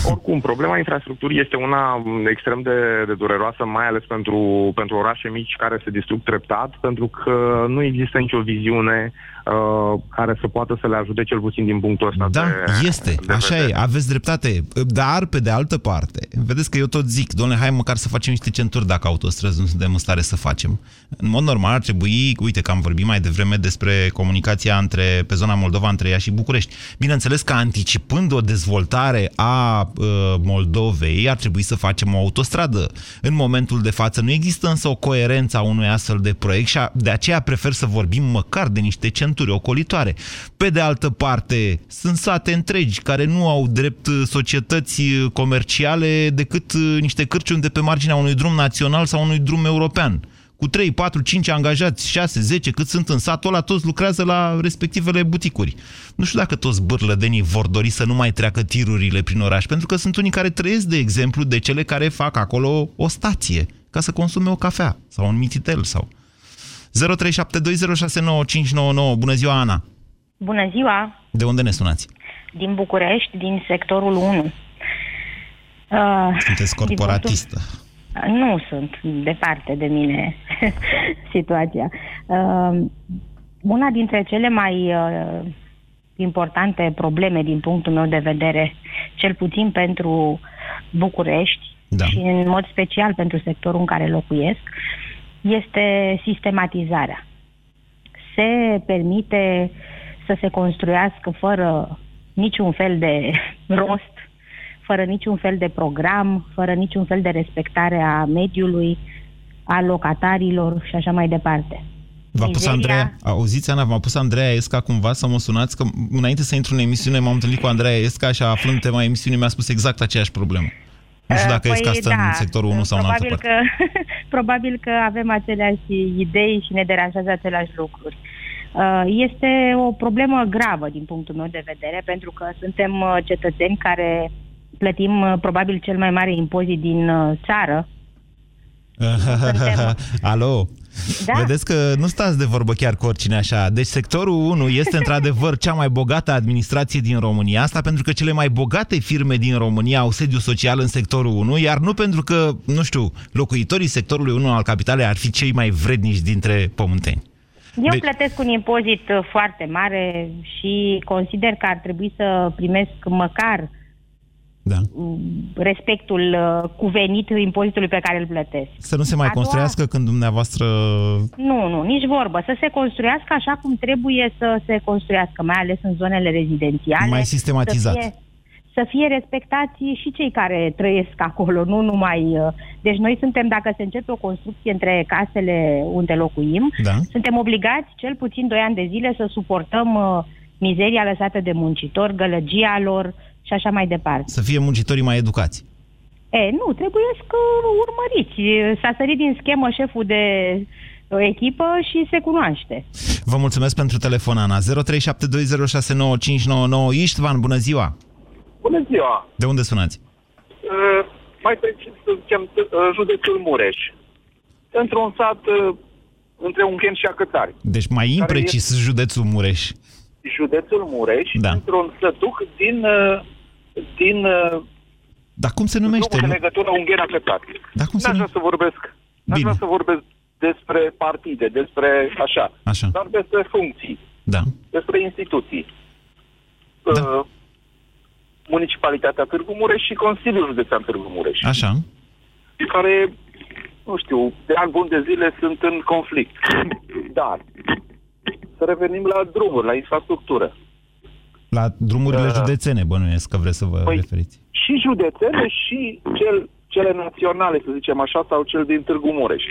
Oricum, problema infrastructurii este una m, extrem de, de dureroasă, mai ales pentru, pentru orașe mici care se distrug treptat, pentru că nu există nicio viziune uh, care să poată să le ajute cel puțin din punctul ăsta Da, de, este. de Așa vedere. e, aveți dreptate. Dar, pe de altă parte, vedeți că eu tot zic, domnule, hai măcar să facem niște centuri dacă autostrăzi nu suntem în stare să facem. În mod normal ar trebui, uite că am vorbit mai devreme despre comunicația între, pe zona Moldova între ea și București. Bineînțeles că anticipând o dezvoltare a uh, Moldovei, ar trebui să facem o autostradă. În momentul de față nu există însă o coerență a unui astfel de proiect și a, de aceea prefer să vorbim măcar de niște centuri ocolitoare. Pe de altă parte, sunt sate întregi care nu au drept uh, societăți uh, comerciale decât uh, niște cârciuni de pe marginea unui drum național sau unui drum european. Cu 3, 4, 5 angajați, 6, 10, cât sunt în satul ăla, toți lucrează la respectivele buticuri. Nu știu dacă toți bârlădenii vor dori să nu mai treacă tirurile prin oraș, pentru că sunt unii care trăiesc, de exemplu, de cele care fac acolo o stație, ca să consume o cafea sau un mititel sau... 0372069599. Bună ziua, Ana! Bună ziua! De unde ne sunați? Din București, din sectorul 1. Uh, Sunteți din corporatistă. punctul- Nu sunt departe de mine (laughs) situația. Uh, una dintre cele mai uh, importante probleme din punctul meu de vedere, cel puțin pentru București da. și în mod special pentru sectorul în care locuiesc, este sistematizarea. Se permite să se construiască fără niciun fel de (laughs) rost, fără niciun fel de program, fără niciun fel de respectare a mediului, a locatarilor și așa mai departe. V-a pus Mizeria- Andreea, auziți Ana, v-a pus Andreea Esca cumva să mă sunați, că înainte să intru în emisiune m-am întâlnit cu Andreea Esca și aflând tema emisiunii mi-a spus exact aceeași problemă. Nu știu dacă Păi, Esca stă în sectorul 1 sau în altă probabil parte. că, (laughs) probabil că avem aceleași idei și ne deranjează aceleași lucruri. Uh, Este o problemă gravă din punctul meu de vedere, pentru că suntem uh, cetățeni care plătim uh, probabil cel mai mare impozit din uh, țară. (laughs) Alo? Da. Vedeți că nu stați de vorbă chiar cu oricine așa. Deci sectorul 1 este într-adevăr cea mai bogată administrație din România. Asta pentru că cele mai bogate firme din România au sediu social în sectorul 1, iar nu pentru că, nu știu, locuitorii sectorului 1 al capitalei ar fi cei mai vrednici dintre pământeni. Eu Deci- plătesc un impozit uh, foarte mare și consider că ar trebui să primesc măcar Da. mm, respectul uh, cuvenit impozitului pe care îl plătesc. Să nu se mai A doua- construiască când dumneavoastră... Nu, nu, nici vorbă. Să se construiască așa cum trebuie să se construiască, mai ales în zonele rezidențiale. Mai sistematizat. Să fie, să fie respectați și cei care trăiesc acolo, nu numai... uh, Deci noi suntem, dacă se începe o construcție între casele unde locuim, Da. suntem obligați cel puțin 2 ani de zile să suportăm uh, mizeria lăsată de muncitori, gălăgia lor și așa mai departe. Să fie muncitorii mai educați. E, nu, trebuie să urmăriți. S-a sărit din schemă șeful de uh, echipă și se cunoaște. Vă mulțumesc pentru telefon, Ana. 0372069599. Istvan, bună ziua! Bună ziua! De unde sunați? Uh, mai precis să zicem uh, județul Mureș. Într-un sat uh, între Ungheni și Acătari. Deci mai imprecis județul Mureș. Județul Mureș, Da. într-un sătuc din, uh, din uh, Dar cum se numește? drumul de Nu? legătură Ungheni-Acătari. Dar cum se N-aș vrea să vorbesc, n-aș vrea să vorbesc despre partide, despre așa, Așa. dar despre funcții, Da. despre instituții. Uh, Municipalitatea Târgu Mureș și Consiliul Județean Târgu Mureș. Așa. care, nu știu, de ani buni de zile sunt în conflict. (laughs) Dar, să revenim la drumuri, la infrastructură. La drumurile Uh, județene, bănuiesc că vreți să vă păi- referiți. Și județene și cel, cele naționale, să zicem așa, sau cel din Târgu Mureș.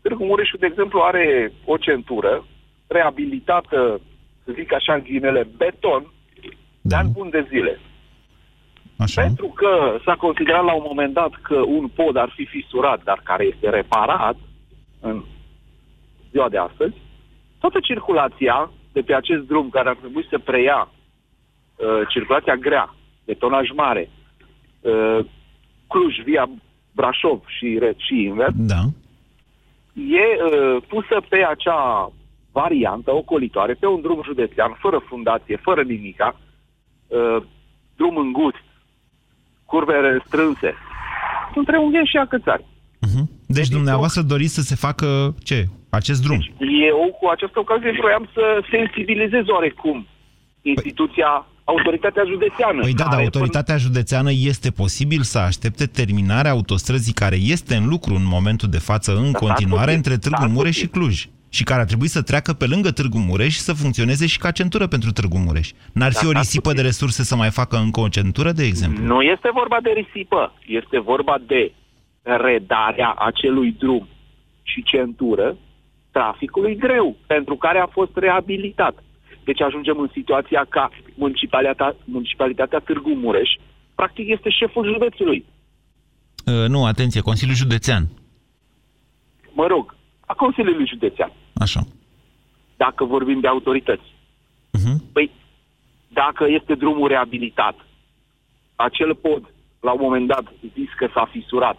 Târgu Mureșul, de exemplu, are o centură reabilitată, să zic așa, în ghinele, beton, de ani buni de zile. Așa. Pentru că s-a considerat la un moment dat că un pod ar fi fisurat, dar care este reparat în ziua de astăzi, toată circulația de pe acest drum care ar trebui să preia uh, circulația grea, de tonaj mare, uh, Cluj via Brașov și, re- și invers, Da. e uh, pusă pe acea variantă ocolitoare, pe un drum județean, fără fundație, fără nimica, uh, drum îngust, curve strânse, între Ungheni și Acățari. Deci dumneavoastră doriți să se facă ce? Acest drum. Eu, cu această ocazie, vroiam să sensibilizez oarecum instituția, autoritatea județeană. Păi da, dar care autoritatea județeană este posibil să aștepte terminarea autostrăzii care este în lucru în momentul de față în Da, continuare posibil. între Târgu Da, Mureș și Cluj și care ar trebui să treacă pe lângă Târgu Mureș și să funcționeze și ca centură pentru Târgu Mureș. N-ar fi Da, o da, risipă de resurse să mai facă încă o centură, de exemplu? Nu este vorba de risipă, este vorba de redarea acelui drum și centură traficului greu, pentru care a fost reabilitat. Deci ajungem în situația ca municipalitatea, municipalitatea Târgu Mureș, practic este șeful județului. Uh, nu, atenție, Consiliul Județean. Mă rog, a Consiliului Județean, Așa. dacă vorbim de autorități. Uh-huh. Păi, dacă este drumul reabilitat, acel pod, la un moment dat, zis că s-a fisurat,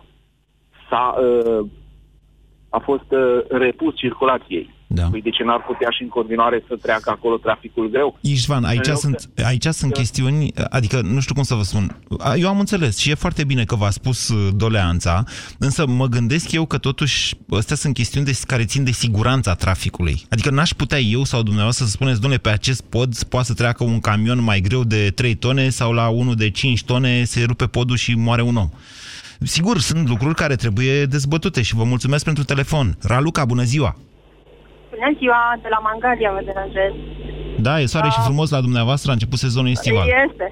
s-a, uh, a fost uh, repus circulației. Da. Păi de ce n-ar putea și în continuare să treacă acolo traficul greu? Ișvan, aici În loc sunt, să- aici sunt Da. chestiuni, adică nu știu cum să vă spun. Eu am înțeles și e foarte bine că v-a spus uh, doleanța, însă mă gândesc eu că totuși astea sunt chestiuni de, care țin de siguranța traficului. Adică n-aș putea eu sau dumneavoastră să spuneți, domnule, pe acest pod poate să treacă un camion mai greu de 3 tone sau la unul de 5 tone se rupe podul și moare un om. Sigur, sunt lucruri care trebuie dezbătute și vă mulțumesc pentru telefon. Raluca, bună ziua! Bună ziua, de la Mangalia vă deranjez. Da, e soare și frumos la dumneavoastră, a început sezonul estival. Este,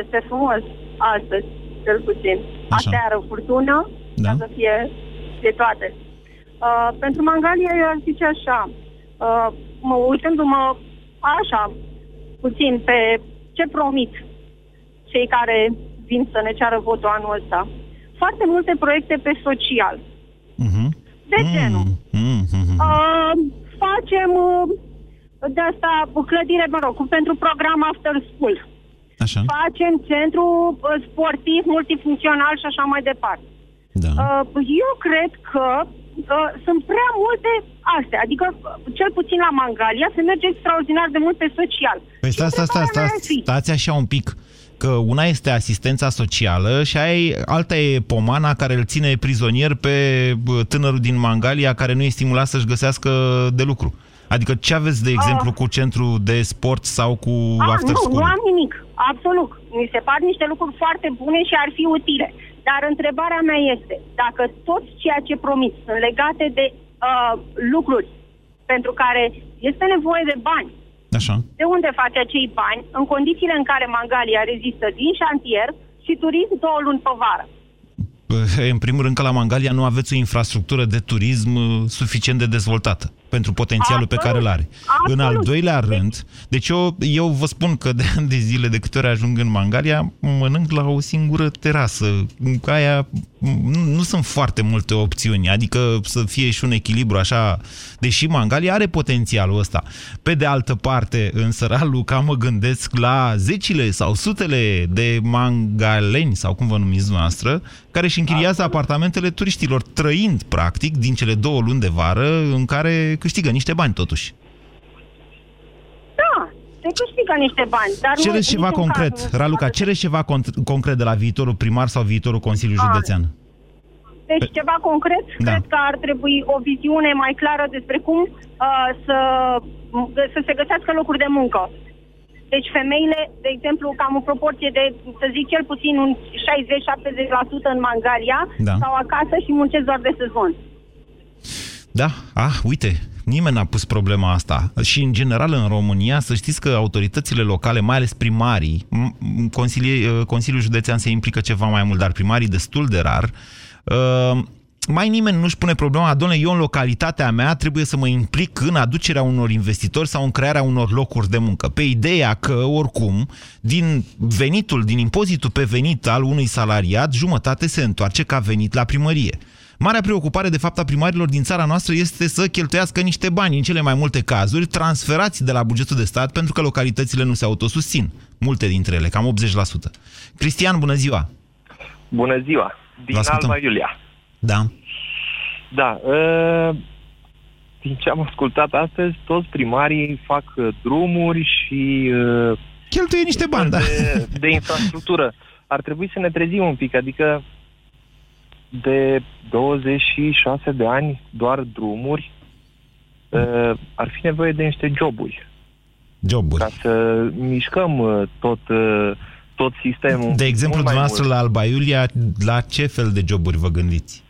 este frumos astăzi, cel puțin. Așa. Aseară furtună, Da. ca să fie de toate. Uh, pentru Mangalia eu ar zice așa, uh, mă, uitându-mă așa, puțin pe ce promit cei care vin să ne ceară votul anul ăsta. Foarte multe proiecte pe social. De genul. Uh, facem uh, de asta clădire, mă rog, pentru program after school. Așa. Facem centru uh, sportiv multifuncțional și așa mai departe. Da. Uh, eu cred că uh, sunt prea multe astea. Adică, uh, cel puțin la Mangalia, se merge extraordinar de mult pe social. Păi stai, stai, stai, stai, stați așa un pic. Că una este asistența socială și aia e, alta e pomana care îl ține prizonier pe bă, tânărul din Mangalia care nu e stimulat să-și găsească de lucru. Adică ce aveți, de exemplu, cu centru de sport sau cu Ah, after nu, school? nu am nimic. Absolut. Mi se par niște lucruri foarte bune și ar fi utile. Dar întrebarea mea este, dacă tot ceea ce promit sunt legate de uh, lucruri pentru care este nevoie de bani, Așa. de unde face acei bani în condițiile în care Mangalia rezistă din șantier și turism două luni pe vară? Bă, În primul rând că la Mangalia nu aveți o infrastructură de turism uh, suficient de dezvoltată pentru potențialul pe care îl are. În al doilea rând, deci eu, eu vă spun că de ani de zile, de câte ori ajung în Mangalia, mănânc la o singură terasă. Aia nu, nu sunt foarte multe opțiuni, adică să fie și un echilibru așa, deși Mangalia are potențialul ăsta. Pe de altă parte, în Săral Luca mă gândesc la zecile sau sutele de mangaleni, sau cum vă numiți dumneavoastră, care își închiriază apartamentele turiștilor, trăind, practic, din cele două luni de vară în care câștigă niște bani, totuși. Da, se câștigă niște bani. Dar nu, Cereți în ceva niciun concret. caz nu- Raluca, cereți ceva con- concret de la viitorul primar sau viitorul Consiliu Ah. Județean. Deci ceva concret, Da. cred că ar trebui o viziune mai clară despre cum uh, să, să se găsească locuri de muncă. Deci femeile, de exemplu, cam în proporție de, să zic, cel puțin un 60-70% în Mangalia Da. sau acasă și muncesc doar de sezon. Da, ah, uite, nimeni n-a pus problema asta. Și, în general, în România, să știți că autoritățile locale, mai ales primarii, m- m- consilie- uh, Consiliul Județean se implică ceva mai mult, dar primarii destul de rar, uh, mai nimeni nu-și pune problema, domnule, eu în localitatea mea trebuie să mă implic în aducerea unor investitori sau în crearea unor locuri de muncă. Pe ideea că, oricum, din venitul, din impozitul pe venit al unui salariat, jumătate se întoarce ca venit la primărie. Marea preocupare, de fapt, a primarilor din țara noastră este să cheltuiască niște bani, în cele mai multe cazuri, transferați de la bugetul de stat, pentru că localitățile nu se autosusțin. Multe dintre ele, cam 80%. Cristian, bună ziua! Bună ziua! Din Vă ascultăm. Alba Iulia. Da. Da, uh, din ce am ascultat astăzi, toți primarii fac uh, drumuri și... Uh, Cheltuie niște bani, da. de, de infrastructură. Ar trebui să ne trezim un pic, adică de 26 de ani doar drumuri, uh, ar fi nevoie de niște joburi. Joburi. Ca să mișcăm uh, tot, uh, tot sistemul. De exemplu, mult mai dumneavoastră mult. la Alba Iulia, la ce fel de joburi vă gândiți?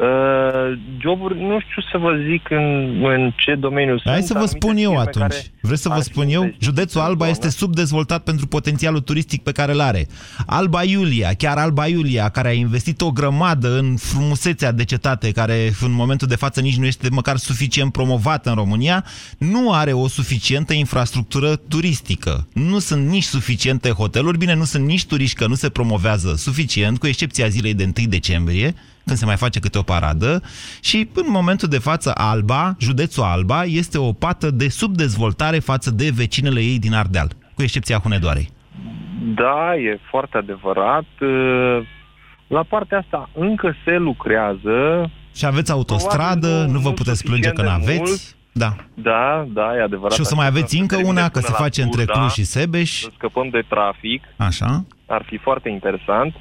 Uh, joburi, nu știu să vă zic în, în ce domeniu sunt. Hai să vă anumite spun eu firme atunci. care Vreți să vă ar spun fi eu? investite Județul în Alba zonă. este subdezvoltat pentru potențialul turistic pe care îl are. Alba Iulia, chiar Alba Iulia, care a investit o grămadă în frumusețea de cetate, care în momentul de față nici nu este măcar suficient promovată în România, nu are o suficientă infrastructură turistică. Nu sunt nici suficiente hoteluri, bine, nu sunt nici turiști că nu se promovează suficient, cu excepția zilei de 1 decembrie, când se mai face câte o paradă și în momentul de față Alba, județul Alba, este o pată de subdezvoltare față de vecinele ei din Ardeal, cu excepția Hunedoarei. Da, e foarte adevărat. Uh, La partea asta încă se lucrează. Și aveți autostradă, Probabil nu vă puteți plânge că suficient de n-aveți. mult. Da. Da, da, e adevărat. Și o să mai aveți încă una, că se face între Cluj și Sebeș. Să scăpăm de trafic. Așa. Ar fi foarte interesant.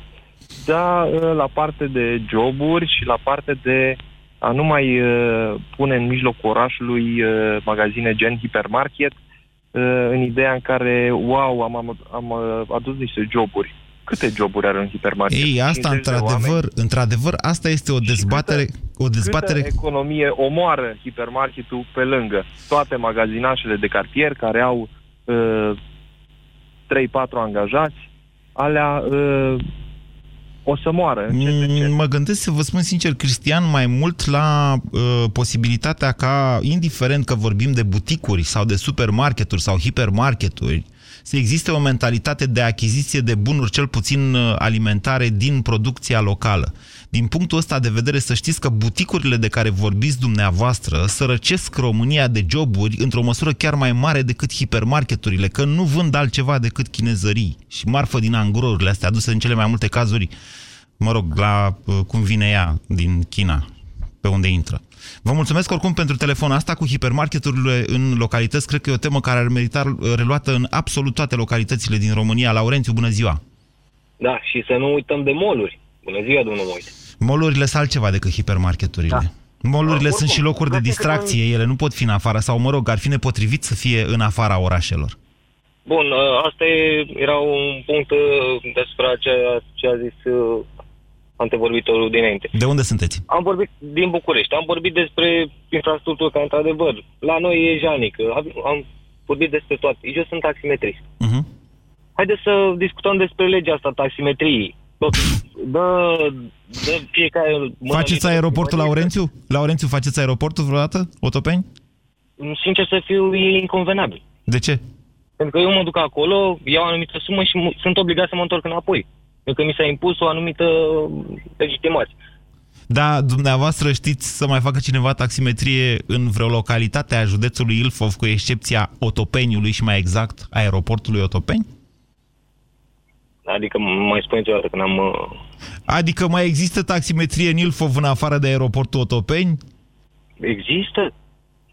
Da, ă, la parte de joburi și la parte de a nu mai uh, pune în mijlocul orașului uh, magazine gen hipermarket, uh, în ideea în care, wow, am, am, am uh, adus niște joburi. Câte joburi are un hipermarket? Ei, asta 50 de într-adevăr, oameni? într-adevăr, asta este o dezbatere, o dezbatere Câtă economie omoară hipermarketul pe lângă toate magazinașele de cartier care au uh, 3-4 angajați, alea uh, o să moară. Mm, Mă gândesc să vă spun sincer, Cristian, mai mult la uh, posibilitatea ca, indiferent că vorbim de buticuri sau de supermarketuri sau hipermarketuri, să existe o mentalitate de achiziție de bunuri, cel puțin uh, alimentare, din producția locală. Din punctul ăsta de vedere, să știți că buticurile de care vorbiți dumneavoastră sărăcesc România de joburi într-o măsură chiar mai mare decât hipermarketurile, că nu vând altceva decât chinezării și marfă din angurourile astea aduse în cele mai multe cazuri, mă rog, la uh, cum vine ea din China, pe unde intră. Vă mulțumesc oricum pentru telefonul asta cu hipermarketurile în localități. Cred că e o temă care ar merita uh, reluată în absolut toate localitățile din România. Laurențiu, bună ziua! Da, și să nu uităm de moluri. Bună ziua, domnul Moise. Molurile sunt altceva decât hipermarketurile. Da. Molurile sunt și locuri de distracție, ele nu pot fi în afara, sau mă rog, ar fi nepotrivit să fie în afara orașelor. Bun, uh, asta e, era un punct uh, despre ceea ce a zis uh, antevorbitorul dinainte. De unde sunteți? Am vorbit din București, am vorbit despre infrastructură, că într-adevăr, la noi e janic, am, am vorbit despre toate. Eu sunt taximetrist. Uh-huh. Haideți să discutăm despre legea asta taximetriei. Dă, dă, dă fiecare... mână Faceți mică- aeroportul Laurențiu? Laurențiu, faceți aeroportul vreodată? Otopeni? Sincer să fiu, e inconvenabil. De ce? Pentru că eu mă duc acolo, iau o anumită sumă și m- sunt obligat să mă întorc înapoi. Pentru că mi s-a impus o anumită legitimație. Da, dumneavoastră știți să mai facă cineva taximetrie în vreo localitate a județului Ilfov, cu excepția Otopeniului și mai exact aeroportului Otopeni? Adică m- mai spuneți o dată când am... uh, Adică mai există taximetrie în Ilfov în afară de aeroportul Otopeni? Există?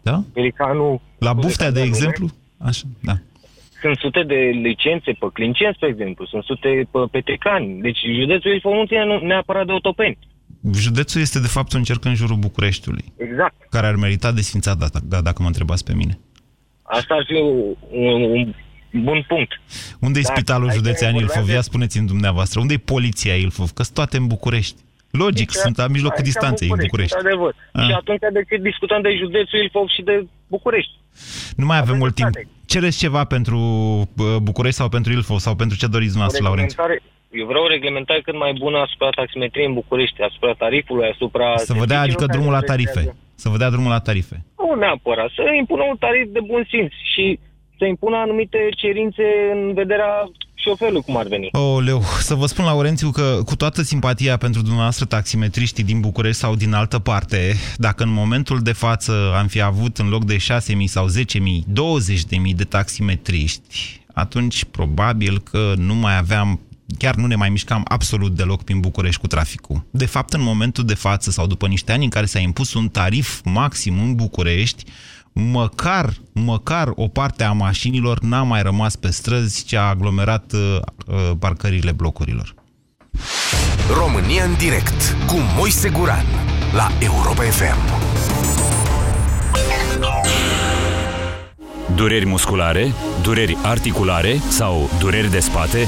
Da? Pelicanul... La Buftea, de exemplu? Așa, da. Sunt sute de licențe pe Clinceni, spre exemplu. Sunt sute pe Petecani. Deci județul Ilfov nu ține nu- neapărat de otopeni. Județul este de fapt un cerc în jurul Bucureștiului, Exact. care ar merita desfințat, da, da, dacă mă întrebați pe mine. Asta ar fi un, un bun punct. Unde e Da, spitalul aici județean vorbeam Ilfov? de- Ia spuneți-mi dumneavoastră. Unde e poliția Ilfov? Că sunt toate în București. Logic, Aici- sunt la mijlocul aici distanței în București. Într-adevăr. Ah. Și atunci de ce discutăm de județul Ilfov și de București? Nu mai avem mult timp. Cereți ceva pentru uh, București sau pentru Ilfov sau pentru ce doriți O dumneavoastră, Laurențiu? reglementare, eu vreau o reglementare cât mai bună asupra taximetriei în București, asupra tarifului, asupra... Să vă dea adică serviciilor drumul la care tarife. prestează. Să vă dea drumul la tarife. Nu neapărat, să impună un tarif de bun simț și să impună anumite cerințe în vederea șoferului, cum ar veni. Oleu, să vă spun, Laurențiu, că cu toată simpatia pentru dumneavoastră taximetriștii din București sau din altă parte, dacă în momentul de față am fi avut în loc de 6.000 sau 10.000, 20.000 de taximetriști, atunci probabil că nu mai aveam chiar nu ne mai mișcam absolut deloc prin București cu traficul. De fapt, în momentul de față sau după niște ani în care s-a impus un tarif maxim în București, măcar, măcar o parte a mașinilor n-a mai rămas pe străzi, ce a aglomerat uh, uh, parcările blocurilor. România în direct cu Moise Guran la Europa FM. Dureri musculare, dureri articulare sau dureri de spate?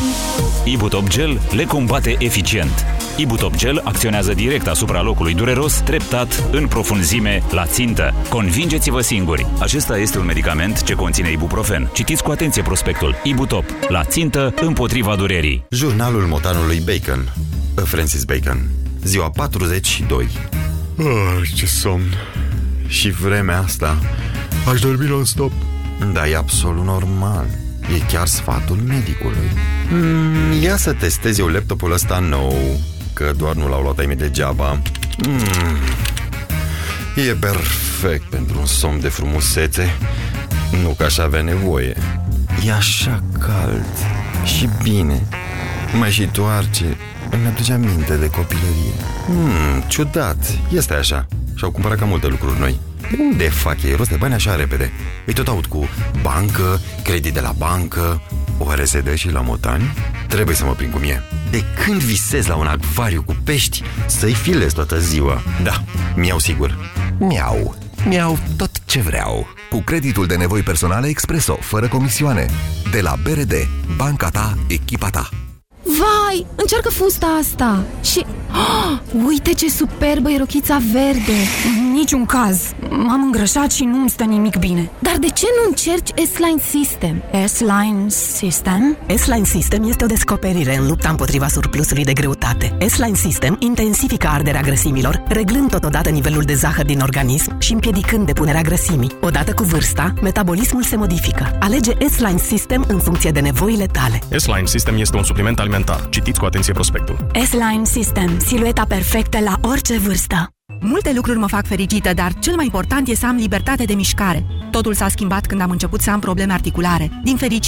Ibutop Gel le combate eficient. Ibutop Gel acționează direct asupra locului dureros, treptat, în profunzime, la țintă. Convingeți-vă singuri. Acesta este un medicament ce conține ibuprofen. Citiți cu atenție prospectul. Ibutop. La țintă, împotriva durerii. Jurnalul motanului Bacon. Francis Bacon. Ziua 42. Oh, ce somn. Și vremea asta. Aș dormi non-stop. Da, e absolut normal. E chiar sfatul medicului. Mm, ia să testez eu laptopul ăsta nou, că doar nu l-au luat ai mei degeaba. Mm, e perfect pentru un somn de frumusețe. Nu că aș avea nevoie. E așa cald și bine. Mă și toarce. Îmi aduce aminte de copilărie. Hmm, ciudat. Este așa. Și-au cumpărat cam multe lucruri noi. Unde fac ei rost de bani așa repede? Îi tot aud cu bancă, credit de la bancă, oare se dă și la motani? Trebuie să mă prind cum e. De când visez la un acvariu cu pești, să-i filez toată ziua. Da, mi-au sigur. Miau. Miau tot ce vreau. Cu creditul de nevoi personale Expreso, fără comisioane. De la BRD, banca ta, echipa ta. Vai, încearcă fusta asta. Și... Oh, uite ce superbă e rochița verde. Niciun caz. M-am îngrășat și nu-mi stă nimic bine. Dar de ce nu încerci S-Line System? S-Line System? S-Line System este o descoperire în lupta împotriva surplusului de greutate. S-Line System intensifică arderea grăsimilor Reglând totodată nivelul de zahăr din organism Și împiedicând depunerea grăsimii. Odată cu vârsta, metabolismul se modifică. Alege S-Line System în funcție de nevoile tale. S-Line System este un supliment alimentar Citiți cu atenție prospectul. S-Line System. Silueta perfectă la orice vârstă. Multe lucruri mă fac fericită, dar cel mai important e să am libertate de mișcare. Totul s-a schimbat când am început să am probleme articulare. Din fericire,